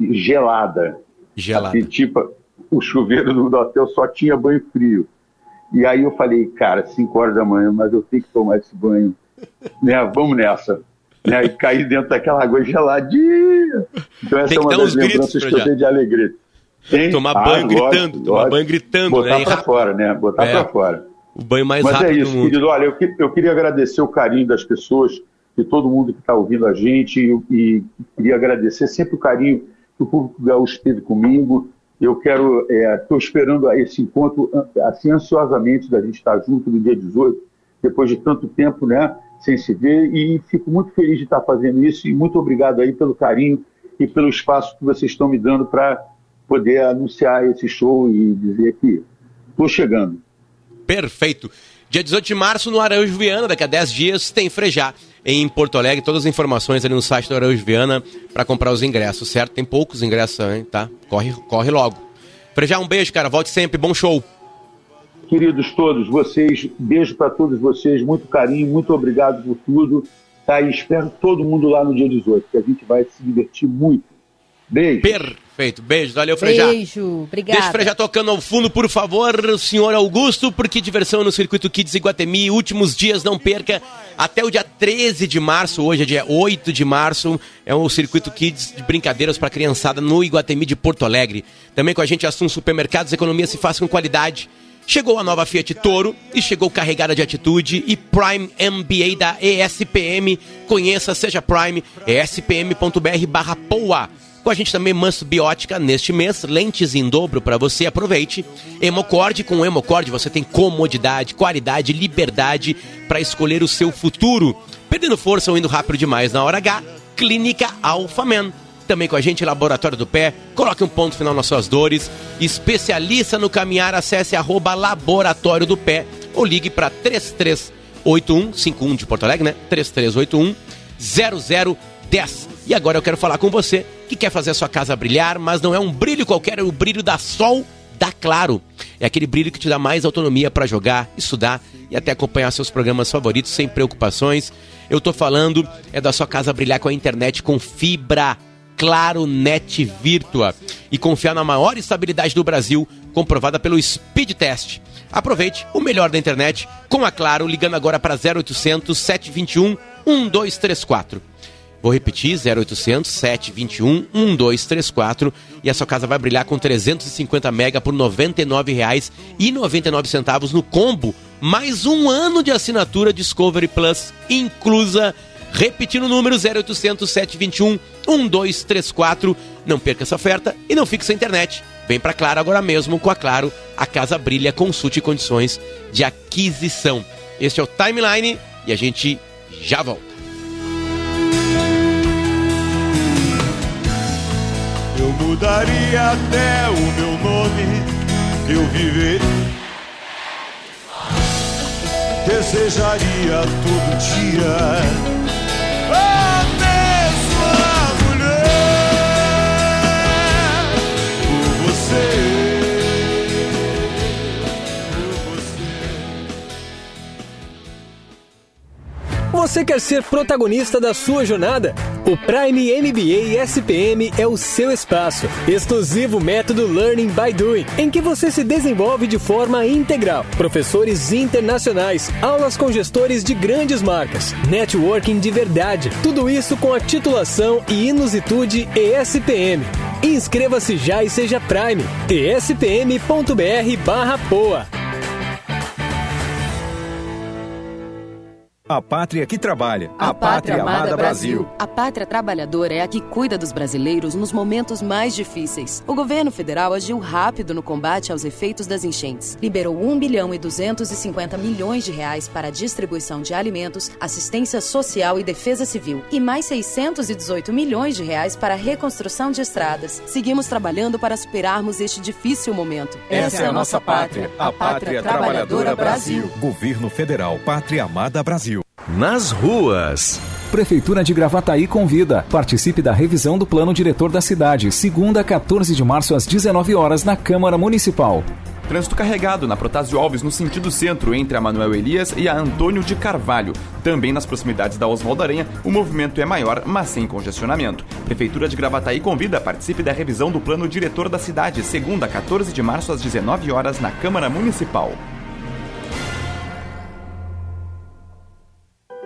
gelada. Gelada. Assim, tipo, o chuveiro do hotel só tinha banho frio. E aí eu falei, cara, 5 horas da manhã, mas eu tenho que tomar esse banho. *laughs* né, vamos nessa. Né, e cair dentro daquela água geladinha. Então essa é uma das lembranças que eu tenho de alegria. Tem? Tomar ah, banho gritando, lógico, tomar lógico. banho gritando. Botar né? pra fora, né? Botar é, pra fora. O banho mais Mas é rápido é isso, querido. Olha, eu, eu queria agradecer o carinho das pessoas, de todo mundo que está ouvindo a gente, e, e, queria agradecer sempre o carinho que o público gaúcho teve comigo, eu quero, estou é, esperando esse encontro assim ansiosamente da gente estar junto no dia 18, depois de tanto tempo, né, sem se ver, e fico muito feliz de estar fazendo isso e muito obrigado aí pelo carinho e pelo espaço que vocês estão me dando para poder anunciar esse show e dizer que estou chegando. Perfeito. Dia 18 de março no Araújo Viana, daqui a 10 dias tem Frejá em Porto Alegre. Todas as informações ali no site do Araújo Viana para comprar os ingressos, certo? Tem poucos ingressos, hein, tá? Corre, corre logo. Frejá, um beijo, cara. Volte sempre. Bom show. Queridos todos, vocês, beijo para todos vocês, muito carinho, muito obrigado por tudo. Tá? E espero todo mundo lá no dia 18, que a gente vai se divertir muito. Beijo. Perfeito. Beijo. Valeu, Frejá. Beijo. Obrigado. Deixa o Frejá tocando ao fundo, por favor, senhor Augusto, porque diversão no Circuito Kids Iguatemi. Últimos dias, não perca. Até o dia 13 de março, hoje é dia 8 de março, é o Circuito Kids de brincadeiras para criançada no Iguatemi de Porto Alegre. Também com a gente, assunto supermercados, economia se faz com qualidade. Chegou a nova Fiat Toro e chegou carregada de atitude e Prime MBA da ESPM. Conheça, seja Prime, espm.br barra POA. Com a gente também Manso Biótica neste mês, lentes em dobro para você, aproveite. Hemocord, com o Hemocord você tem comodidade, qualidade, liberdade para escolher o seu futuro. Perdendo força ou indo rápido demais na hora H, Clínica Alphaman. Também com a gente, Laboratório do Pé. Coloque um ponto final nas suas dores. Especialista no caminhar, acesse arroba Laboratório do Pé ou ligue para 3381 51 de Porto Alegre, né? 3381 0010. E agora eu quero falar com você que quer fazer a sua casa brilhar, mas não é um brilho qualquer, é o brilho da Sol da Claro. É aquele brilho que te dá mais autonomia para jogar, estudar e até acompanhar seus programas favoritos sem preocupações. Eu tô falando é da sua casa brilhar com a internet com fibra Claro Net Virtua e confiar na maior estabilidade do Brasil, comprovada pelo Speed Test. Aproveite o melhor da internet com a Claro, ligando agora para 0800 721 1234. Vou repetir, 0800 721 1234 e a sua casa vai brilhar com 350 mega por R$ 99,99 no combo, mais um ano de assinatura Discovery Plus inclusa Repetindo o número 0800 721 1234. Não perca essa oferta e não fique sem internet. Vem para Claro agora mesmo com a Claro. A casa brilha, consulte condições de aquisição. Este é o Timeline e a gente já volta. Mudaria até o meu nome, eu viver. Desejaria todo dia. Você quer ser protagonista da sua jornada? O Prime MBA SPM é o seu espaço. Exclusivo método Learning by Doing, em que você se desenvolve de forma integral. Professores internacionais, aulas com gestores de grandes marcas, networking de verdade. Tudo isso com a titulação e inusitude ESPM. Inscreva-se já e seja Prime. espm.br/poa. A pátria que trabalha. A, a pátria, pátria amada, amada Brasil. Brasil. A pátria trabalhadora é a que cuida dos brasileiros nos momentos mais difíceis. O governo federal agiu rápido no combate aos efeitos das enchentes. Liberou 1 bilhão e 250 milhões de reais para a distribuição de alimentos, assistência social e defesa civil. E mais 618 milhões de reais para a reconstrução de estradas. Seguimos trabalhando para superarmos este difícil momento. Essa, é a nossa pátria. A, a pátria, pátria trabalhadora, trabalhadora Brasil. Brasil. Governo Federal. Pátria Amada Brasil nas ruas. Prefeitura de Gravataí convida. Participe da revisão do plano diretor da cidade, segunda, 14 de março às 19 horas na Câmara Municipal. Trânsito carregado na Protásio Alves, no sentido centro, entre a Manuel Elias e a Antônio de Carvalho. Também nas proximidades da Oswaldo Aranha, o movimento é maior, mas sem congestionamento. Prefeitura de Gravataí convida, participe da revisão do plano diretor da cidade, segunda, 14 de março às 19 horas na Câmara Municipal.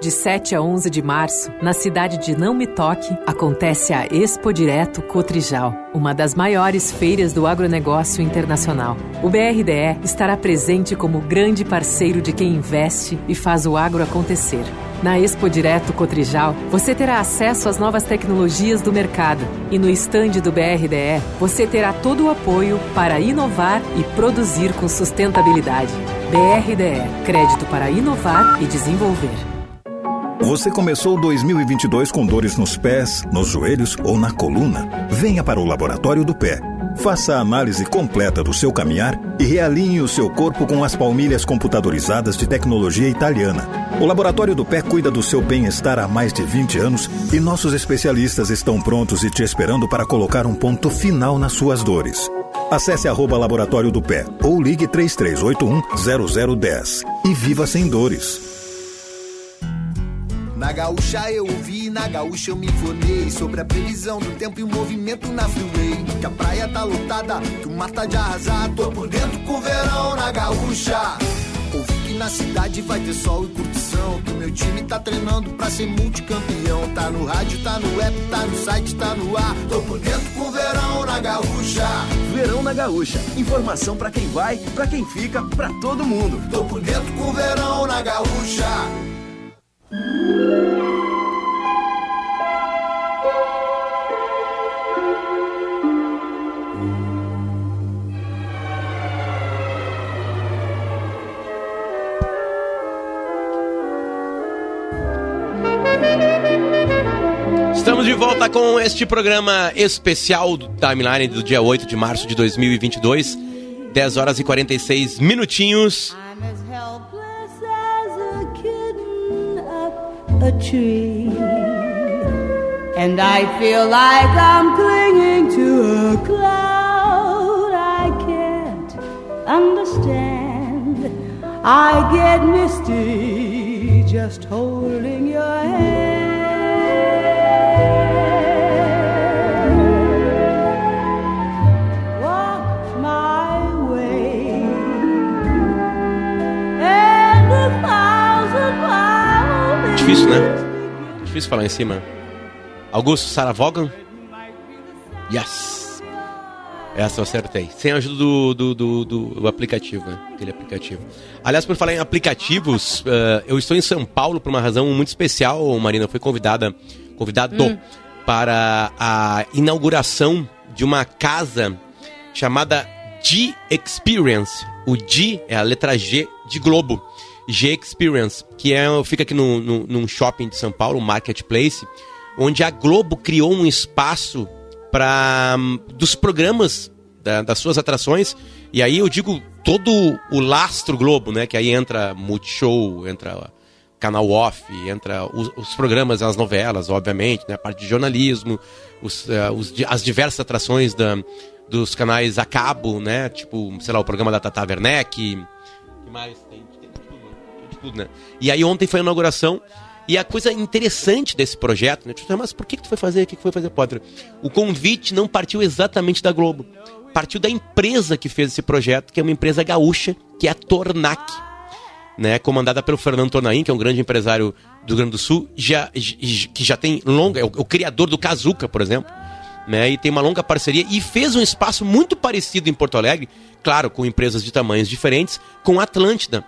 De 7 a 11 de março, na cidade de Não Me Toque, acontece a Expo Direto Cotrijal, uma das maiores feiras do agronegócio internacional. O BRDE estará presente como grande parceiro de quem investe e faz o agro acontecer. Na Expo Direto Cotrijal, você terá acesso às novas tecnologias do mercado e no estande do BRDE você terá todo o apoio para inovar e produzir com sustentabilidade. BRDE Crédito para inovar e desenvolver. Você começou 2022 com dores nos pés, nos joelhos ou na coluna? Venha para o Laboratório do Pé. Faça a análise completa do seu caminhar e realinhe o seu corpo com as palmilhas computadorizadas de tecnologia italiana. O Laboratório do Pé cuida do seu bem-estar há mais de 20 anos e nossos especialistas estão prontos e te esperando para colocar um ponto final nas suas dores. Acesse arroba Laboratório do Pé ou ligue 3381 0010 e viva sem dores. Na gaúcha eu ouvi, na gaúcha eu me informei sobre a previsão do tempo e o movimento na freeway. Que a praia tá lotada, que o mar tá de arrasar. Tô por dentro com o verão na gaúcha. Ouvi que na cidade vai ter sol e curtição. Que o meu time tá treinando pra ser multicampeão. Tá no rádio, tá no app, tá no site, tá no ar. Tô por dentro com o verão na gaúcha. Verão na Gaúcha. Informação pra quem vai, pra quem fica, pra todo mundo. Tô por dentro com o verão na gaúcha. Estamos de volta com este programa especial do Timeline do dia 8 de março de 2022. 10 horas e 46 minutinhos. A tree. And I feel like I'm clinging to a cloud I can't understand. I get misty just holding Difícil, né? Difícil falar em cima. Augusto Sarah Vaughan? Yes! Essa eu acertei. Sem a ajuda do, do, do, do- aplicativo, né? Aquele aplicativo. Aliás, por falar em aplicativos, eh, eu estou em São Paulo por uma razão muito especial, Marina. Fui convidada, convidado Hum. para a inauguração de uma casa chamada G Experience. O G é a letra G de Globo. G Experience, que é, fica aqui no, no, num shopping de São Paulo, um marketplace, onde a Globo criou um espaço para dos programas da- das suas atrações. E aí eu digo todo o lastro Globo, né? Que aí entra Multishow, entra Canal Off, entra os, os programas, as novelas, obviamente, né? A parte de jornalismo, os, eh, os as diversas atrações da, dos canais a cabo, né? Tipo, sei lá, o programa da Tata Werneck. que mais tem? Tudo, né? E aí ontem foi a inauguração. E a coisa interessante desse projeto, né? Tipo, Mas por que, que tu foi fazer? O que, que foi fazer, Potter? O convite não partiu exatamente da Globo. Partiu da empresa que fez esse projeto, que é uma empresa gaúcha, que é a Tornac né, comandada pelo Fernando Tornaim, que é um grande empresário do Rio Grande do Sul, já, que já tem longa, é o, o criador do Kazuca, por exemplo, né, e tem uma longa parceria e fez um espaço muito parecido em Porto Alegre, claro, com empresas de tamanhos diferentes, com a Atlântida.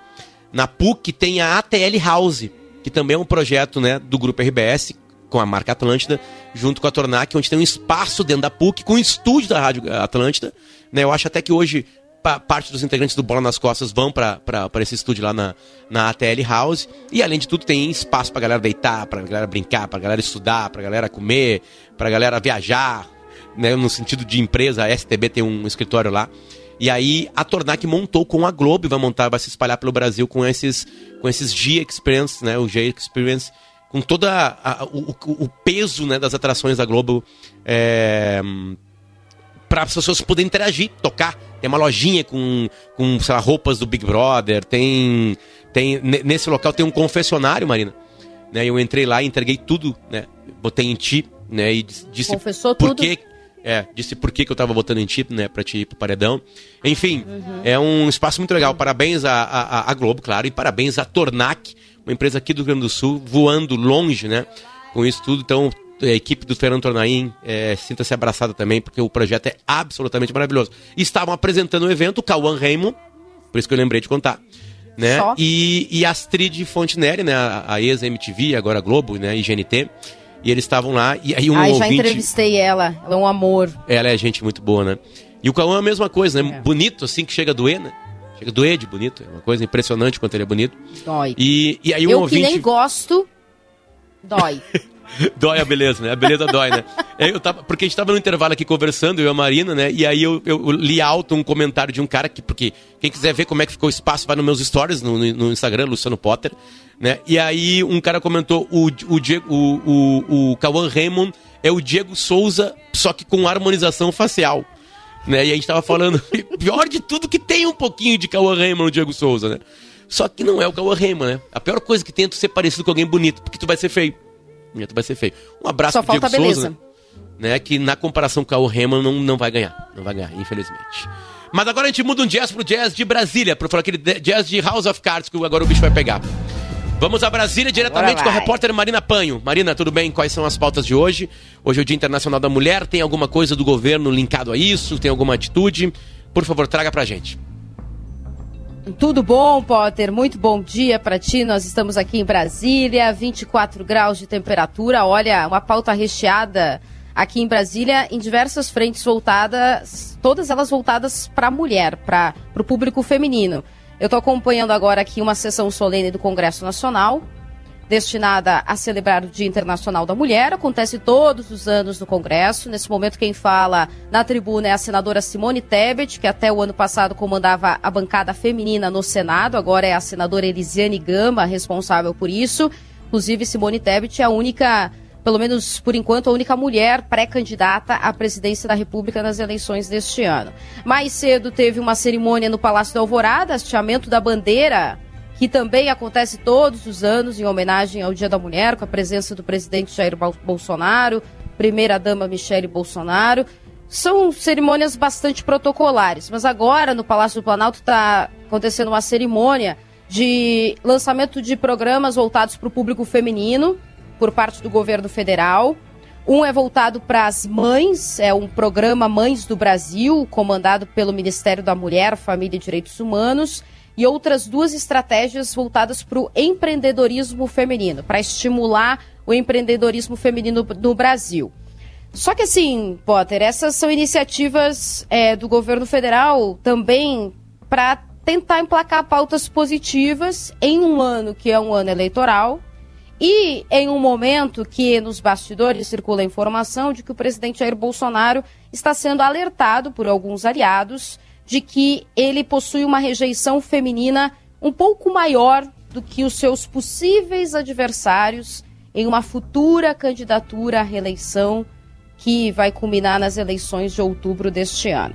Na PUC tem a ATL House, que também é um projeto, né, do grupo RBS com a marca Atlântida, junto com a Tornac, onde tem um espaço dentro da PUC com o estúdio da Rádio Atlântida, né? Eu acho até que hoje pa- parte dos integrantes do Bola nas Costas vão para esse estúdio lá na, na ATL House. E além de tudo, tem espaço pra galera deitar, pra galera brincar, pra galera estudar, pra galera comer, pra galera viajar, né? No sentido de empresa, a STB tem um escritório lá. E aí a Tornac montou com a Globo e vai montar, vai se espalhar pelo Brasil com esses, com esses G Experience, né? O G Experience, com todo o, o- peso né, das atrações da Globo. É, para as pessoas poderem interagir, tocar. Tem uma lojinha com, com lá, roupas do Big Brother, tem, tem ne- nesse local tem um confessionário, Marina. Né, eu entrei lá e entreguei tudo, né? Botei em ti, né? E dis- disse Confessou por tudo? que é, disse por que, que eu tava botando em ti, né, pra te ir pro paredão. Enfim, é um espaço muito legal. Parabéns à, à, à Globo, claro, e parabéns à Tornac, uma empresa aqui do Rio Grande do Sul, voando longe, né, com isso tudo. Então, a equipe do Fernando Tornaim é, sinta-se abraçada também, porque o projeto é absolutamente maravilhoso. Estavam apresentando o evento, o Cauã Raymond, por isso que eu lembrei de contar. Né? Só? E, e Astrid Fontenelle, né? A, a ex-MTV, agora Globo, né? E GNT. E eles estavam lá, e aí um Ai, já ouvinte... entrevistei ela. Ela é um amor. Ela é gente muito boa, né? E o Cauã é a mesma coisa, né? Bonito, assim, que chega a doer, né? Chega a doer de bonito. É uma coisa impressionante quanto ele é bonito. Dói. E, e aí um eu ouvinte... que nem gosto, dói. *laughs* *laughs* Dói a beleza, né? A beleza dói, né? É, Eu tava, porque a gente tava no intervalo aqui conversando, eu e a Marina, né? E aí eu, eu li alto um comentário de um cara que, porque quem quiser ver como é que ficou o espaço, vai nos meus stories no, no- no Instagram, Luciano Potter, né? E aí um cara comentou: o, o, Diego, o, o, o Cauã Raymond é o Diego Souza, só que com harmonização facial. Né? E a gente tava falando, *laughs* pior de tudo que tem um pouquinho de Cauã Raymond no Diego Souza, né? Só que não é o Cauã Raymond, né? A pior coisa que tem é tu ser parecido com alguém bonito, porque tu vai ser feio. Vai ser feio. Um abraço Só pro Diego falta a beleza. Souza, né? Que na comparação com o Raymond não, não vai ganhar. Não vai ganhar, infelizmente. Mas agora a gente muda um jazz pro jazz de Brasília, pro aquele jazz de House of Cards que agora o bicho vai pegar. Vamos a Brasília diretamente com a repórter Marina Panho. Marina, tudo bem? Quais são as pautas de hoje? Hoje é o Dia Internacional da Mulher. Tem alguma coisa do governo linkado a isso? Tem alguma atitude? Por favor, traga pra gente. Tudo bom, Potter? Muito bom dia para ti. Nós estamos aqui em Brasília, 24 graus de temperatura. Olha, uma pauta recheada aqui em Brasília em diversas frentes voltadas, todas elas voltadas para a mulher, para o público feminino. Eu estou acompanhando agora aqui uma sessão solene do Congresso Nacional, destinada a celebrar o Dia Internacional da Mulher. Acontece todos os anos no Congresso. Nesse momento, quem fala na tribuna é a senadora Simone Tebet, que até o ano passado comandava a bancada feminina no Senado. Agora é a senadora Elisiane Gama responsável por isso. Inclusive, Simone Tebet é a única, pelo menos por enquanto, a única mulher pré-candidata à presidência da República nas eleições deste ano. Mais cedo teve uma cerimônia no Palácio da Alvorada, hasteamento da bandeira que também acontece todos os anos em homenagem ao Dia da Mulher, com a presença do presidente Jair Bolsonaro, primeira-dama Michele Bolsonaro. São cerimônias bastante protocolares, mas agora no Palácio do Planalto está acontecendo uma cerimônia de lançamento de programas voltados para o público feminino por parte do governo federal. Um é voltado para as mães, é um programa Mães do Brasil, comandado pelo Ministério da Mulher, Família e Direitos Humanos e outras duas estratégias voltadas para o empreendedorismo feminino, para estimular o empreendedorismo feminino no Brasil. Só que assim, Potter, essas são iniciativas é, do governo federal também para tentar emplacar pautas positivas em um ano que é um ano eleitoral e em um momento que nos bastidores circula a informação de que o presidente Jair Bolsonaro está sendo alertado por alguns aliados de que ele possui uma rejeição feminina um pouco maior do que os seus possíveis adversários em uma futura candidatura à reeleição que vai culminar nas eleições de outubro deste ano.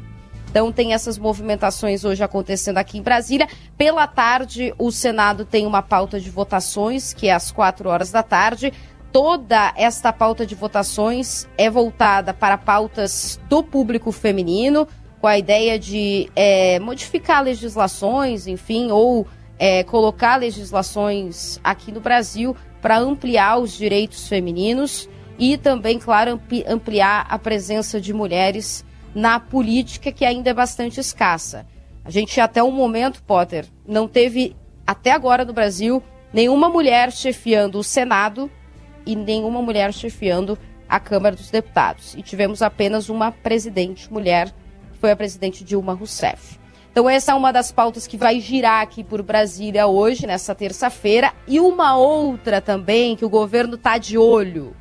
Então tem essas movimentações hoje acontecendo aqui em Brasília. Pela tarde, o Senado tem uma pauta de votações, que é às quatro horas da tarde. Toda esta pauta de votações é voltada para pautas do público feminino, com a ideia de é, modificar legislações, enfim, ou é, colocar legislações aqui no Brasil para ampliar os direitos femininos e também, claro, ampliar a presença de mulheres na política, que ainda é bastante escassa. A gente, até o momento, Potter, não teve, até agora no Brasil, nenhuma mulher chefiando o Senado e nenhuma mulher chefiando a Câmara dos Deputados. E tivemos apenas uma presidente mulher foi a presidente Dilma Rousseff. Então essa é uma das pautas que vai girar aqui por Brasília hoje, nessa terça-feira, e uma outra também que o governo está de olho.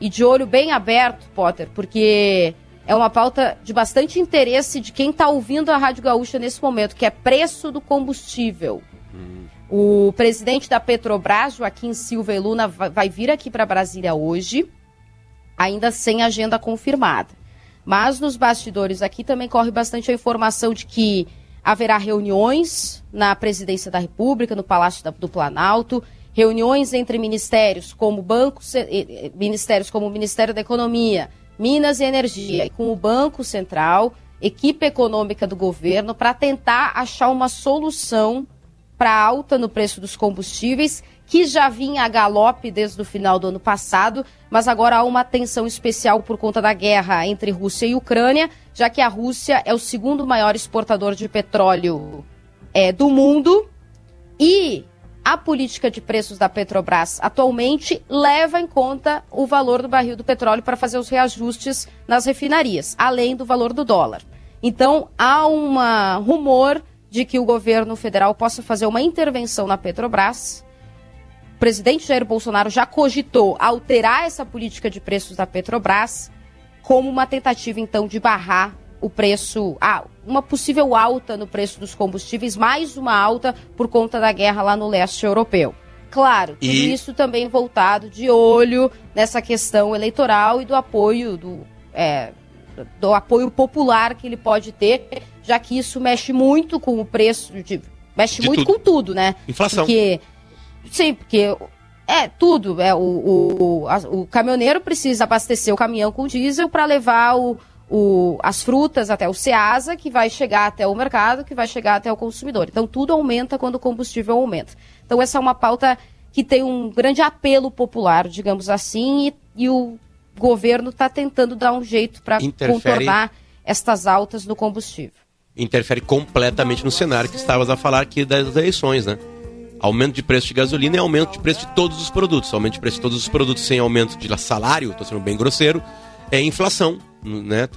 E de olho bem aberto, Potter, porque é uma pauta de bastante interesse de quem está ouvindo a Rádio Gaúcha nesse momento, que é preço do combustível. O presidente da Petrobras, Joaquim Silva e Luna, vai vir aqui para Brasília hoje, ainda sem agenda confirmada. Mas nos bastidores aqui também corre bastante a informação de que haverá reuniões na Presidência da República, no Palácio do Planalto, reuniões entre ministérios como Banco, ministérios como o Ministério da Economia, Minas e Energia, e com o Banco Central, equipe econômica do governo, para tentar achar uma solução para a alta no preço dos combustíveis que já vinha a galope desde o final do ano passado, mas agora há uma tensão especial por conta da guerra entre Rússia e Ucrânia, já que a Rússia é o segundo maior exportador de petróleo é, do mundo e a política de preços da Petrobras atualmente leva em conta o valor do barril do petróleo para fazer os reajustes nas refinarias, além do valor do dólar. Então, há um rumor de que o governo federal possa fazer uma intervenção na Petrobras o presidente Jair Bolsonaro já cogitou alterar essa política de preços da Petrobras como uma tentativa, então, de barrar o preço, ah, uma possível alta no preço dos combustíveis, mais uma alta por conta da guerra lá no leste europeu. Claro, tudo e... isso também voltado de olho nessa questão eleitoral e do apoio do, é, do apoio popular que ele pode ter, já que isso mexe muito com o preço de, mexe de muito tudo. com tudo, né? Inflação. Porque Sim, porque é tudo. É, o, o, o caminhoneiro precisa abastecer o caminhão com diesel para levar o, o, as frutas até o Ceasa, que vai chegar até o mercado, que vai chegar até o consumidor. Então, tudo aumenta quando o combustível aumenta. Então, essa é uma pauta que tem um grande apelo popular, digamos assim, e, e o governo está tentando dar um jeito para contornar estas altas no combustível. Interfere completamente no cenário que estavas a falar aqui das eleições, né? Aumento de preço de gasolina e aumento de preço de todos os produtos. Aumento de preço de todos os produtos sem aumento de salário, estou sendo bem grosseiro, é inflação, né?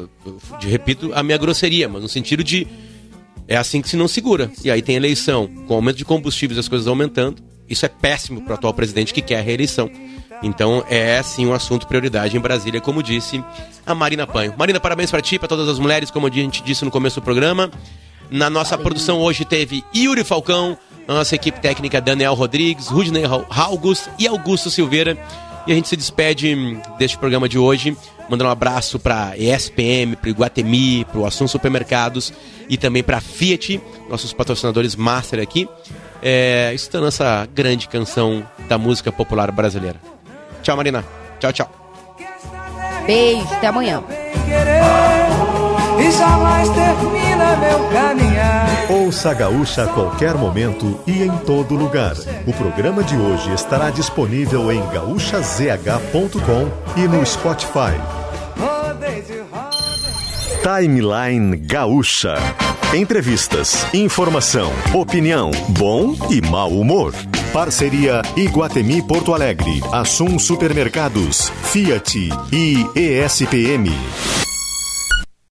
De, repito a minha grosseria, mas no sentido de é assim que se não segura. E aí tem eleição, com aumento de combustíveis as coisas aumentando. Isso é péssimo para o atual presidente que quer a reeleição. Então é sim um assunto prioridade em Brasília, como disse a Marina Panho. Marina, parabéns para ti, para todas as mulheres, como a gente disse no começo do programa. Na nossa produção hoje teve Yuri Falcão, a nossa equipe técnica Daniel Rodrigues, Rudney August e Augusto Silveira. E a gente se despede deste programa de hoje, mandando um abraço para ESPM, para Iguatemi, para o Assun Supermercados e também para Fiat, nossos patrocinadores master aqui, é, escutando essa grande canção da música popular brasileira. Tchau, Marina. Tchau, tchau. Beijo, até amanhã. E jamais termina meu caminhar. Ouça a Gaúcha a qualquer momento e em todo lugar. O programa de hoje estará disponível em gaúchazh.com e no Spotify. Timeline Gaúcha. Entrevistas, informação, opinião, bom e mau humor. Parceria Iguatemi Porto Alegre, Assum Supermercados, Fiat e ESPM.